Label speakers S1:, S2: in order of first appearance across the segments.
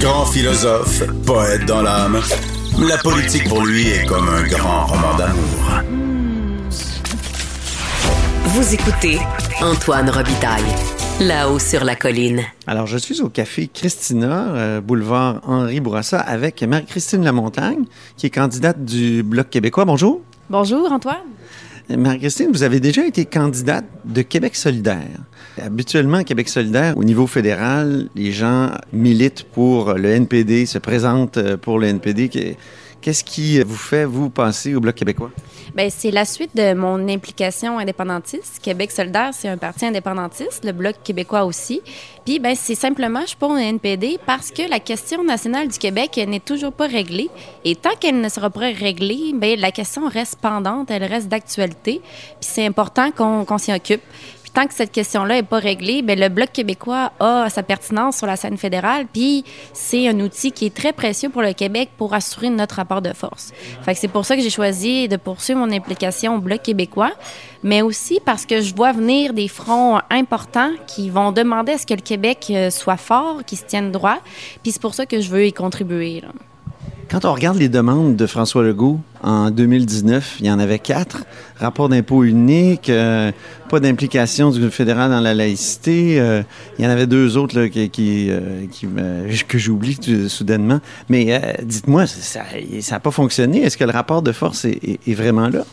S1: Grand philosophe, poète dans l'âme, la politique pour lui est comme un grand roman d'amour.
S2: Vous écoutez Antoine Robitaille, là-haut sur la colline.
S3: Alors, je suis au café Christina, euh, boulevard Henri Bourassa, avec Marie-Christine Lamontagne, qui est candidate du Bloc québécois. Bonjour.
S4: Bonjour, Antoine.
S3: Marie-Christine, vous avez déjà été candidate de Québec solidaire. Habituellement, Québec solidaire, au niveau fédéral, les gens militent pour le NPD, se présentent euh, pour le NPD. Qu'est-ce qui vous fait, vous, passer au Bloc québécois?
S4: Bien, c'est la suite de mon implication indépendantiste. Québec solidaire, c'est un parti indépendantiste, le Bloc québécois aussi. Puis, ben, c'est simplement, je suis pour un NPD parce que la question nationale du Québec n'est toujours pas réglée. Et tant qu'elle ne sera pas réglée, bien, la question reste pendante, elle reste d'actualité. Puis, c'est important qu'on s'y occupe tant que cette question-là n'est pas réglée, bien, le Bloc québécois a sa pertinence sur la scène fédérale, puis c'est un outil qui est très précieux pour le Québec pour assurer notre rapport de force. Fait c'est pour ça que j'ai choisi de poursuivre mon implication au Bloc québécois, mais aussi parce que je vois venir des fronts importants qui vont demander à ce que le Québec euh, soit fort, qu'il se tienne droit, puis c'est pour ça que je veux y contribuer.
S3: Quand on regarde les demandes de François Legault en 2019, il y en avait quatre. Rapport d'impôt unique, euh, pas d'implication du fédéral dans la laïcité. Euh, il y en avait deux autres euh, que j'oublie soudainement. Mais dites-moi, ça n'a pas fonctionné. Est-ce que le rapport de force est vraiment là?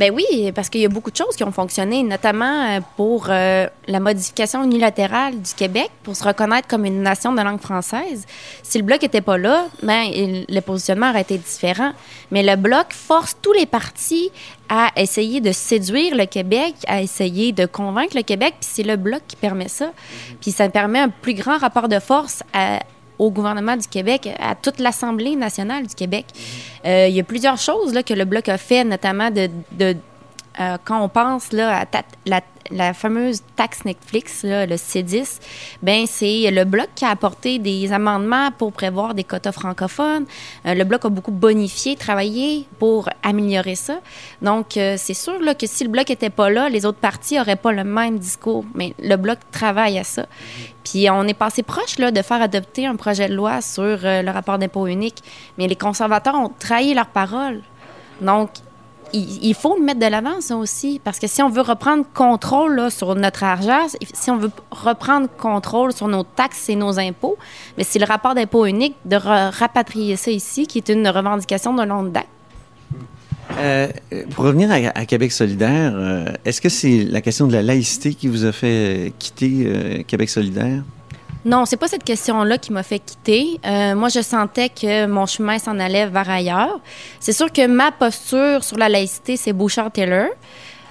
S4: Ben oui, parce qu'il y a beaucoup de choses qui ont fonctionné, notamment euh, pour euh, la modification unilatérale du Québec pour se reconnaître comme une nation de langue française. Si le bloc n'était pas là, ben, le positionnement aurait été différent. Mais le bloc force tous les partis à essayer de séduire le Québec, à essayer de convaincre le Québec, puis c'est le bloc qui permet ça. Puis ça permet un plus grand rapport de force à au gouvernement du Québec, à toute l'Assemblée nationale du Québec. Euh, il y a plusieurs choses là, que le Bloc a fait, notamment de, de euh, quand on pense là, à la, fameuse taxe Netflix, le C10, ben c'est le bloc qui a apporté des amendements pour prévoir des quotas francophones. Euh, le bloc a beaucoup bonifié, travaillé pour améliorer ça. Donc euh, c'est sûr là, que si le bloc était pas là, les autres partis auraient pas le même discours. Mais le bloc travaille à ça. Puis on est passé proche là, de faire adopter un projet de loi sur le rapport d'impôt unique, mais les conservateurs ont trahi leur parole. Donc, il, faut le mettre de l'avant, ça aussi, parce que si on veut reprendre contrôle sur notre argent, si on veut reprendre contrôle sur nos taxes et nos impôts, mais c'est le rapport d'impôt unique de rapatrier ça ici, qui est une revendication de longue date.
S3: Euh, pour revenir à, Québec solidaire, euh, est-ce que c'est la question de la laïcité qui vous a fait quitter euh, Québec solidaire?
S4: Non, c'est pas cette question-là qui m'a fait quitter. Euh, moi, je sentais que mon chemin s'en allait vers ailleurs. C'est sûr que ma posture sur la laïcité, c'est Bouchard-Taylor.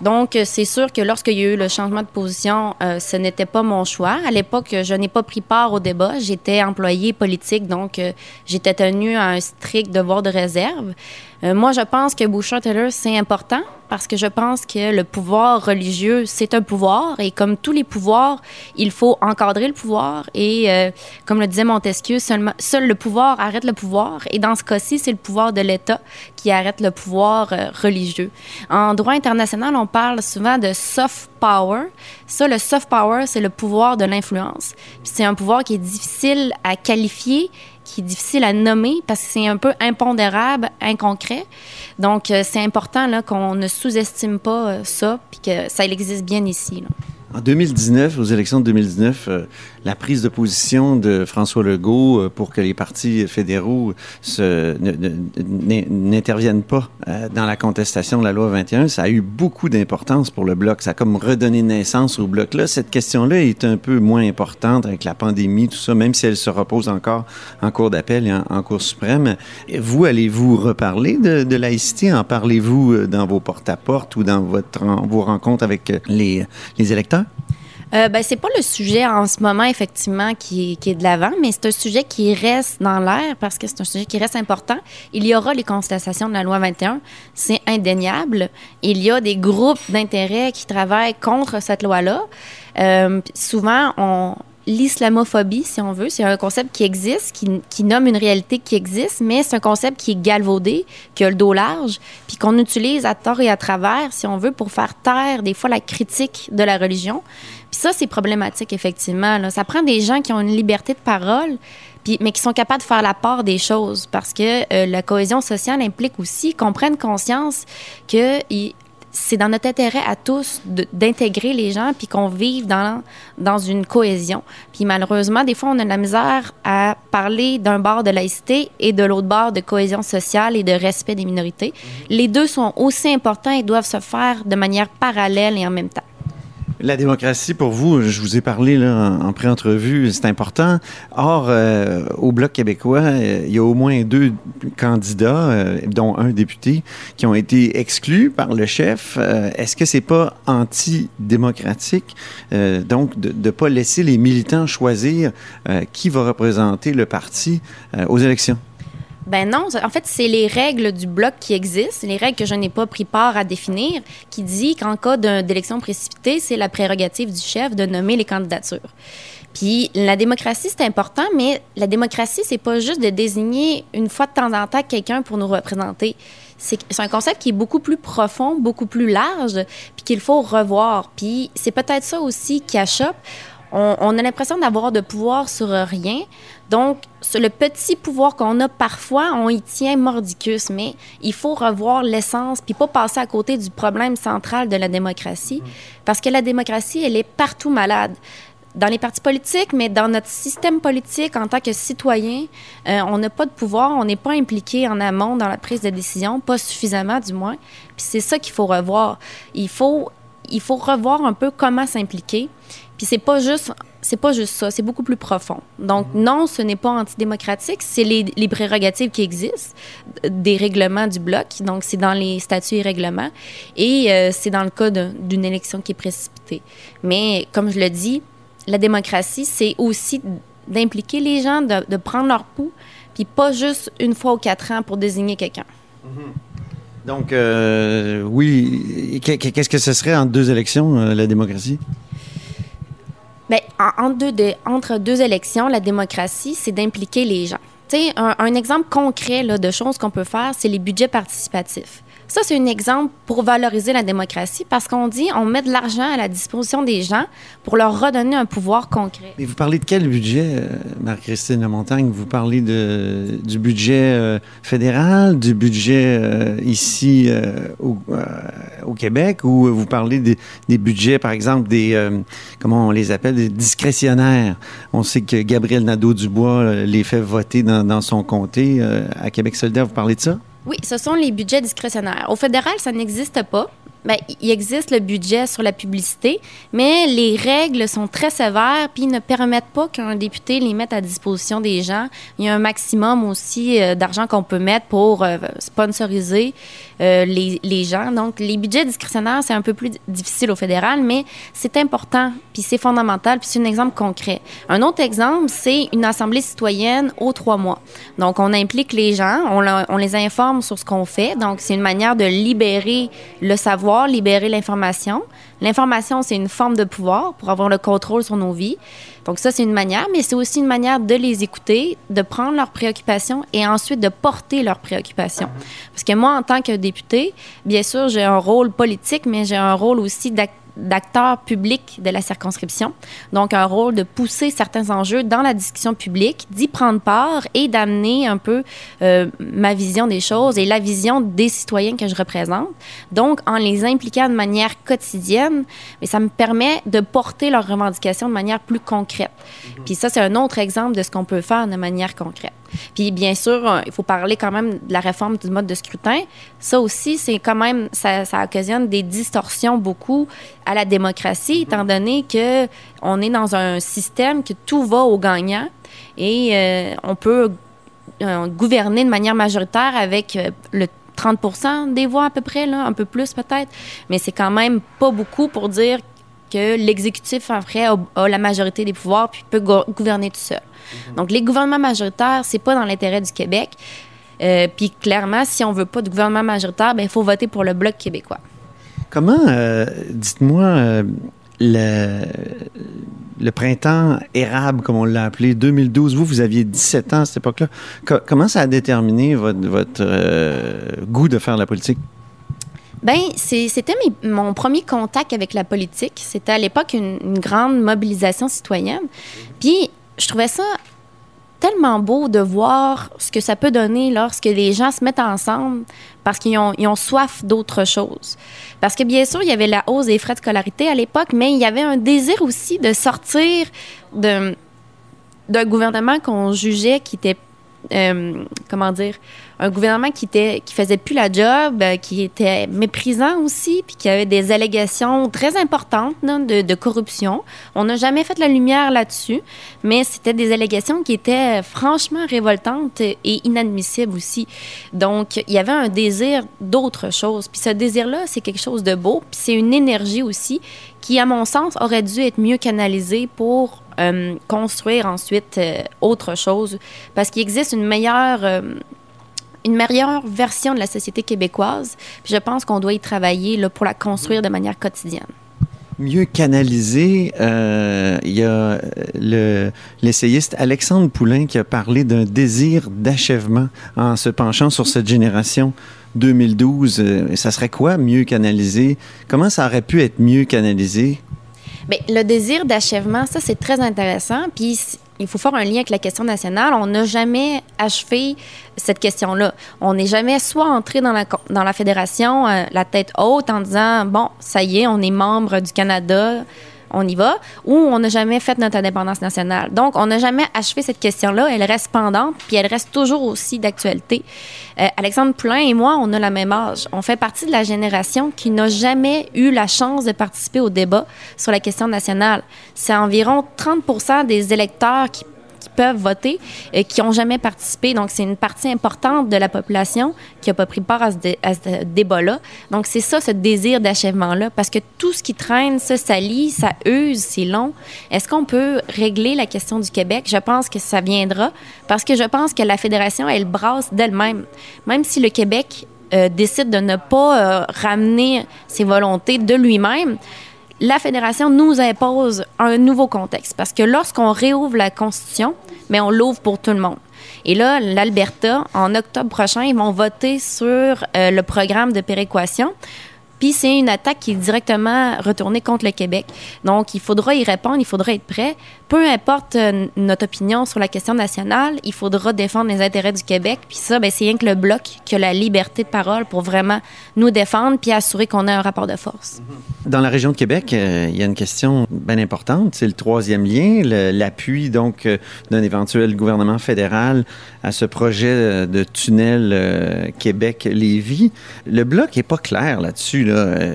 S4: Donc, c'est sûr que lorsqu'il y a eu le changement de position, euh, ce n'était pas mon choix. À l'époque, je n'ai pas pris part au débat. J'étais employée politique, donc euh, j'étais tenue à un strict devoir de réserve. Euh, moi, je pense que Bouchard-Taylor, c'est important parce que je pense que le pouvoir religieux, c'est un pouvoir et comme tous les pouvoirs, il faut encadrer le pouvoir et, euh, comme le disait Montesquieu, seul, seul, le pouvoir arrête le pouvoir et dans ce cas-ci, c'est le pouvoir de l'État qui arrête le pouvoir euh, religieux. En droit international, on parle souvent de soft power. Ça, le soft power, c'est le pouvoir de l'influence. C'est un pouvoir qui est difficile à qualifier qui est difficile à nommer parce que c'est un peu impondérable, inconcret. Donc, euh, c'est important qu'on ne sous-estime pas euh, ça, puis que ça existe bien ici.
S3: En 2019, aux élections de 2019, euh, la prise de position de François Legault euh, pour que les partis fédéraux n'interviennent pas euh, dans la contestation de la loi 21, ça a eu beaucoup d'importance pour le bloc. Ça a comme redonné naissance au bloc-là. Cette question-là est un peu moins importante avec la pandémie, tout ça, même si elle se repose encore en cours d'appel et en, cour suprême. Vous, allez-vous reparler de, de laïcité? En parlez-vous dans vos porte-à-porte ou dans vos rencontres avec les électeurs?
S4: Euh, ben, c'est pas le sujet en ce moment, effectivement, qui, qui est de l'avant, mais c'est un sujet qui reste dans l'air parce que c'est un sujet qui reste important. Il y aura les constatations de la loi 21, c'est indéniable. Il y a des groupes d'intérêt qui travaillent contre cette loi-là. Euh, souvent, on, l'islamophobie, si on veut. C'est un concept qui existe, qui, qui, nomme une réalité qui existe, mais c'est un concept qui est galvaudé, qui a le dos large, puis qu'on utilise à tort et à travers, si on veut, pour faire taire des fois la critique de la religion. Puis ça, c'est problématique, effectivement. Ça prend des gens qui ont une liberté de parole, puis, mais qui sont capables de faire la part des choses, parce que euh, la cohésion sociale implique aussi qu'on prenne conscience que c'est dans notre intérêt à tous d'intégrer les gens puis qu'on vive dans, dans une cohésion. Puis malheureusement, des fois, on a de la misère à parler d'un bord de laïcité et de l'autre bord de cohésion sociale et de respect des minorités. Mm-hmm. Les deux sont aussi importants et doivent se faire de manière parallèle et en même temps.
S3: La démocratie, pour vous, je vous ai parlé là, en, pré-entrevue, c'est important. Or, euh, au Bloc québécois, euh, il y a au moins deux candidats, euh, dont un député, qui ont été exclus par le chef. Est-ce que c'est pas antidémocratique, donc, de ne pas laisser les militants choisir qui va représenter le parti aux élections?
S4: Ben non, en fait, c'est les règles du bloc qui existent, les règles que je n'ai pas pris part à définir, qui dit qu'en cas d'élection précipitée, c'est la prérogative du chef de nommer les candidatures. Puis la démocratie, c'est important, mais la démocratie, c'est pas juste de désigner une fois de temps en temps quelqu'un pour nous représenter. C'est un concept qui est beaucoup plus profond, beaucoup plus large, puis qu'il faut revoir. Puis c'est peut-être ça aussi qui achoppe on, a l'impression d'avoir de pouvoir sur rien. Donc, le petit pouvoir qu'on a parfois, on y tient mordicus, mais il faut revoir l'essence puis pas passer à côté du problème central de la démocratie, parce que la démocratie, elle est partout malade dans les partis politiques, mais dans notre système politique en tant que citoyen, euh, on n'a pas de pouvoir, on n'est pas impliqué en amont dans la prise de décision, pas suffisamment du moins. Puis c'est ça qu'il faut revoir. Il faut, il faut revoir un peu comment s'impliquer. Puis c'est pas juste c'est pas juste ça, c'est beaucoup plus profond. Donc non, ce n'est pas antidémocratique, c'est les, les, prérogatives qui existent des règlements du bloc. Donc c'est dans les statuts et règlements et euh, c'est dans le cas d'une élection qui est précipitée. Mais comme je le dis, la démocratie, c'est aussi d'impliquer les gens, de, de, prendre leur pouls, puis pas juste une fois ou quatre ans pour désigner quelqu'un.
S3: Mm-hmm. Donc, euh, oui, qu'est-ce que ce serait en deux élections, euh, la démocratie?
S4: Bien, entre deux élections, la démocratie, c'est d'impliquer les gens. Un, un, exemple concret là, de choses qu'on peut faire, c'est les budgets participatifs. Ça, c'est un exemple pour valoriser la démocratie parce qu'on dit on met de l'argent à la disposition des gens pour leur redonner un pouvoir concret.
S3: Mais vous parlez de quel budget, euh, Marie-Christine Montagne? Vous parlez de, du budget euh, fédéral, du budget euh, ici au, Québec ou vous parlez des, des budgets, par exemple, des, comment on les appelle, des discrétionnaires? On sait que Gabriel Nadeau-Dubois les fait voter dans, dans son comté. à Québec solidaire, vous parlez de ça?
S4: Oui, ce sont les budgets discrétionnaires. Au fédéral, ça n'existe pas. Bien, il existe le budget sur la publicité, mais les règles sont très sévères puis ne permettent pas qu'un député les mette à disposition des gens. Il y a un maximum aussi euh, d'argent qu'on peut mettre pour euh, sponsoriser euh, les, gens. Donc, les budgets discrétionnaires, c'est un peu plus difficile au fédéral, mais c'est important puis c'est fondamental puis c'est un exemple concret. Un autre exemple, c'est une assemblée citoyenne aux trois mois. Donc, on implique les gens, on, on les informe sur ce qu'on fait. Donc, c'est une manière de libérer le savoir libérer l'information. L'information, c'est une forme de pouvoir pour avoir le contrôle sur nos vies. Donc ça, c'est une manière, mais c'est aussi une manière de les écouter, de prendre leurs préoccupations et ensuite de porter leurs préoccupations. Parce que moi, en tant que député, bien sûr, j'ai un rôle politique, mais j'ai un rôle aussi d'acteur d'acteur public de la circonscription. Donc, un rôle de pousser certains enjeux dans la discussion publique, d'y prendre part et d'amener un peu euh, ma vision des choses et la vision des citoyens que je représente. Donc, en les impliquant de manière quotidienne, mais ça me permet de porter leurs revendications de manière plus concrète. Mhm. Puis ça, c'est un autre exemple de ce qu'on peut faire de manière concrète. Puis bien sûr, euh, il faut parler quand même de la réforme du mode de scrutin. Ça aussi, c'est quand même, ça, ça, occasionne des distorsions beaucoup à la démocratie, étant donné que on est dans un système que tout va au gagnant et euh, on peut euh, gouverner de manière majoritaire avec le 30% des voix à peu près, là, un peu plus peut-être, mais c'est quand même pas beaucoup pour dire que l'exécutif, en vrai, a, la majorité des pouvoirs puis peut gouverner tout seul. Mhm. Donc, les gouvernements majoritaires, c'est pas dans l'intérêt du Québec. Euh, puis clairement, si on veut pas de gouvernement majoritaire, ben, il faut voter pour le Bloc québécois.
S3: Comment, euh, dites-moi, euh, le, le printemps érable, comme on l'a appelé, 2012, vous, vous aviez 17 ans à cette époque-là. comment ça a déterminé votre, votre goût de faire la politique?
S4: Ben, c'était mon premier contact avec la politique. C'était à l'époque une, grande mobilisation citoyenne. Puis, je trouvais ça tellement beau de voir ce que ça peut donner lorsque les gens se mettent ensemble parce qu'ils ont, ils ont soif d'autre chose. Parce que bien sûr, il y avait la hausse des frais de scolarité à l'époque, mais il y avait un désir aussi de sortir d'un gouvernement qu'on jugeait qui était euh, comment dire, un gouvernement qui était qui faisait plus la job, euh, qui était méprisant aussi, puis qui avait des allégations très importantes de, corruption. On n'a jamais fait la lumière là-dessus, mais c'était des allégations qui étaient franchement révoltantes et inadmissibles aussi. Donc, il y avait un désir d'autre chose. Puis ce désir-là, c'est quelque chose de beau, puis c'est une énergie aussi qui, à mon sens, aurait dû être mieux canalisée pour euh, construire ensuite euh, autre chose. Parce qu'il existe une meilleure, euh, une meilleure version de la société québécoise. Puis je pense qu'on doit y travailler là, pour la construire de manière quotidienne
S3: mieux canaliser, il y a l'essayiste Alexandre Poulain qui a parlé d'un désir d'achèvement en se penchant sur cette génération 2012. ça serait quoi mieux canaliser? Comment ça aurait pu être mieux canalisé?
S4: Bien, le désir d'achèvement, ça, c'est très intéressant. Puis, il faut faire un lien avec la question nationale. On n'a jamais achevé cette question-là. On n'est jamais soit entré dans la, dans la fédération euh, la tête haute en disant, bon, ça y est, on est membre du Canada, on y va, ou on n'a jamais fait notre indépendance nationale. Donc, on n'a jamais achevé cette question-là. Elle reste pendante, puis elle reste toujours aussi d'actualité. Euh, Alexandre Poulain et moi, on a la même âge. On fait partie de la génération qui n'a jamais eu la chance de participer au débat sur la question nationale. C'est environ 30 des électeurs qui peuvent voter, et qui n'ont jamais participé. Donc, c'est une partie importante de la population qui n'a pas pris part à ce, débat-là. Donc, c'est ça, ce désir d'achèvement-là, parce que tout ce qui traîne, ça salit, ça use, c'est long. Est-ce qu'on peut régler la question du Québec? Je pense que ça viendra, parce que je pense que la Fédération, elle brasse d'elle-même. Même si le Québec euh, décide de ne pas euh, ramener ses volontés de lui-même, la fédération nous impose un nouveau contexte parce que lorsqu'on réouvre la Constitution, mais on l'ouvre pour tout le monde. Et là, l'Alberta, en octobre prochain, ils vont voter sur euh, le programme de péréquation puis c'est une attaque qui est directement retournée contre le Québec. Donc, il faudra y répondre, il faudra être prêt. Peu importe euh, notre opinion sur la question nationale, il faudra défendre les intérêts du Québec. Puis ça, ben, c'est rien que le bloc qui a la liberté de parole pour vraiment nous défendre puis assurer qu'on a un rapport de force.
S3: Dans la région de Québec, euh, il y a une question bien importante, c'est le troisième lien, l'appui donc euh, d'un éventuel gouvernement fédéral à ce projet de tunnel Québec-Lévis. Le bloc est pas clair là-dessus. Là euh,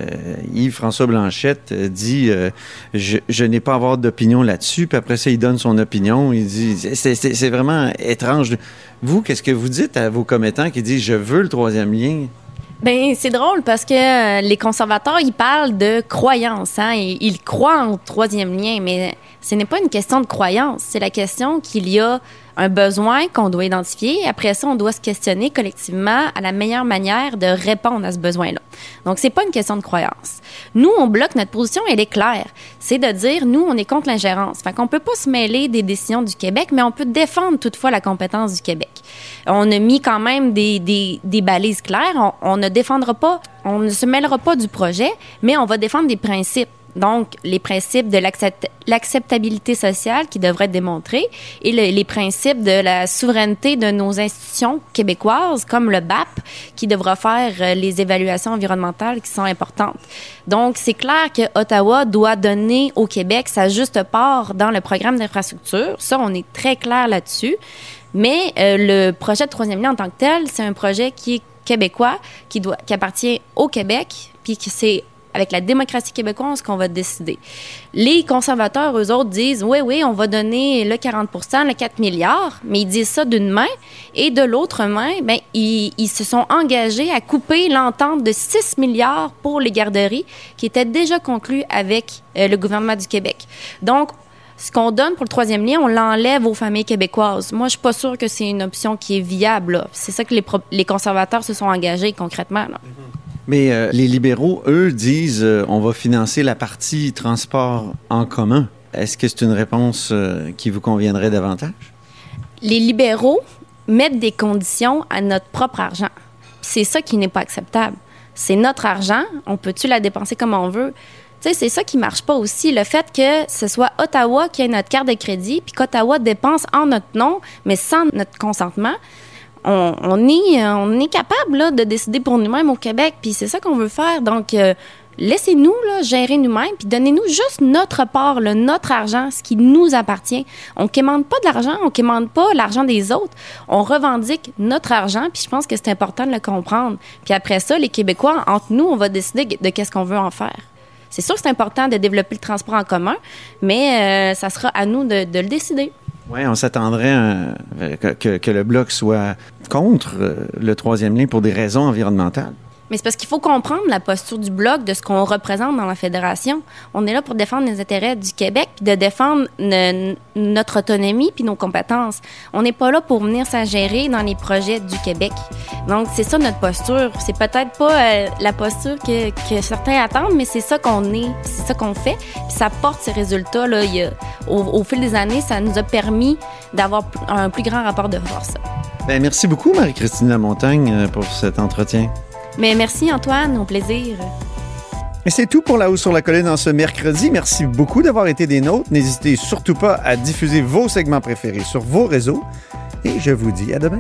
S3: Yves-François Blanchette euh, dit euh, Je, n'ai pas à avoir d'opinion là-dessus. Puis après ça, il donne son opinion. Il dit C'est vraiment étrange. Vous, qu'est-ce que vous dites à vos commettants qui disent Je veux le troisième lien?
S4: Ben c'est drôle parce que les conservateurs ils parlent de croyance, hein, ils croient au troisième lien, mais ce n'est pas une question de croyance, c'est la question qu'il y a un besoin qu'on doit identifier. Après ça, on doit se questionner collectivement à la meilleure manière de répondre à ce besoin-là. Donc, c'est pas une question de croyance. Nous, on bloque notre position, elle est claire. C'est de dire, nous, on est contre l'ingérence. Fait qu'on peut pas se mêler des décisions du Québec, mais on peut défendre toutefois la compétence du Québec. On a mis quand même des, des, balises claires. On, on ne défendra pas, on ne se mêlera pas du projet, mais on va défendre des principes. Donc, les principes de l'acceptabilité sociale qui devraient être démontrés et les principes de la souveraineté de nos institutions québécoises, comme le BAP, qui devra faire euh, les évaluations environnementales qui sont importantes. Donc, c'est clair que Ottawa doit donner au Québec sa juste part dans le programme d'infrastructure. Ça, on est très clair là-dessus. Mais euh, le projet de troisième lien en tant que tel, c'est un projet qui est québécois, qui, doit, qui appartient au Québec, puis qui c'est avec la démocratie québécoise qu'on va décider. Les conservateurs, eux autres, disent oui, oui, on va donner le 40% le 4 milliards, mais ils disent ça d'une main et de l'autre main, ben, ils, se sont engagés à couper l'entente de 6 milliards pour les garderies qui était déjà conclue avec euh, le gouvernement du Québec. Donc, ce qu'on donne pour le troisième lien, on l'enlève aux familles québécoises. Moi, je suis pas sûre que c'est une option qui est viable. C'est ça que les, les, conservateurs se sont engagés concrètement. Là. Mm-hmm.
S3: Mais euh, les libéraux, eux, disent euh, on va financer la partie transport en commun. Est-ce que c'est une réponse euh, qui vous conviendrait davantage?
S4: Les libéraux mettent des conditions à notre propre argent. C'est ça qui n'est pas acceptable. C'est notre argent, on peut-tu la dépenser comme on veut? C'est ça qui marche pas aussi. Le fait que ce soit Ottawa qui ait notre carte de crédit, puis qu'Ottawa dépense en notre nom, mais sans notre consentement, on, on est, capable de décider pour nous-mêmes au Québec, puis c'est ça qu'on veut faire. Donc, euh, laissez-nous gérer nous-mêmes, puis donnez-nous juste notre part, notre argent, ce qui nous appartient. On ne quémande pas de l'argent, on ne quémande pas l'argent des autres. On revendique notre argent, puis je pense que c'est important de le comprendre. Puis après ça, les Québécois, entre nous, on va décider de qu'est-ce qu'on veut en faire. C'est sûr que c'est important de développer le transport en commun, mais euh, ça sera à nous de le décider.
S3: Oui, on s'attendrait que, que, que, le Bloc soit contre euh, le troisième lien pour des raisons environnementales.
S4: Mais c'est parce qu'il faut comprendre la posture du Bloc, de ce qu'on représente dans la Fédération. On est là pour défendre les intérêts du Québec, puis de défendre notre autonomie, puis nos compétences. On n'est pas là pour venir s'ingérer dans les projets du Québec. Donc, c'est ça notre posture. C'est peut-être pas euh, la posture que, certains attendent, mais c'est ça qu'on est, c'est ça qu'on fait. Puis ça porte ces résultats-là. Au, au fil des années, ça nous a permis d'avoir un plus grand rapport de force.
S3: Bien, merci beaucoup, Marie-Christine Lamontagne, euh, pour cet entretien.
S4: Mais merci Antoine, au plaisir.
S3: Et c'est tout pour La Haut sur la Colline en ce mercredi. Merci beaucoup d'avoir été des nôtres. N'hésitez surtout pas à diffuser vos segments préférés sur vos réseaux. Et je vous dis à demain.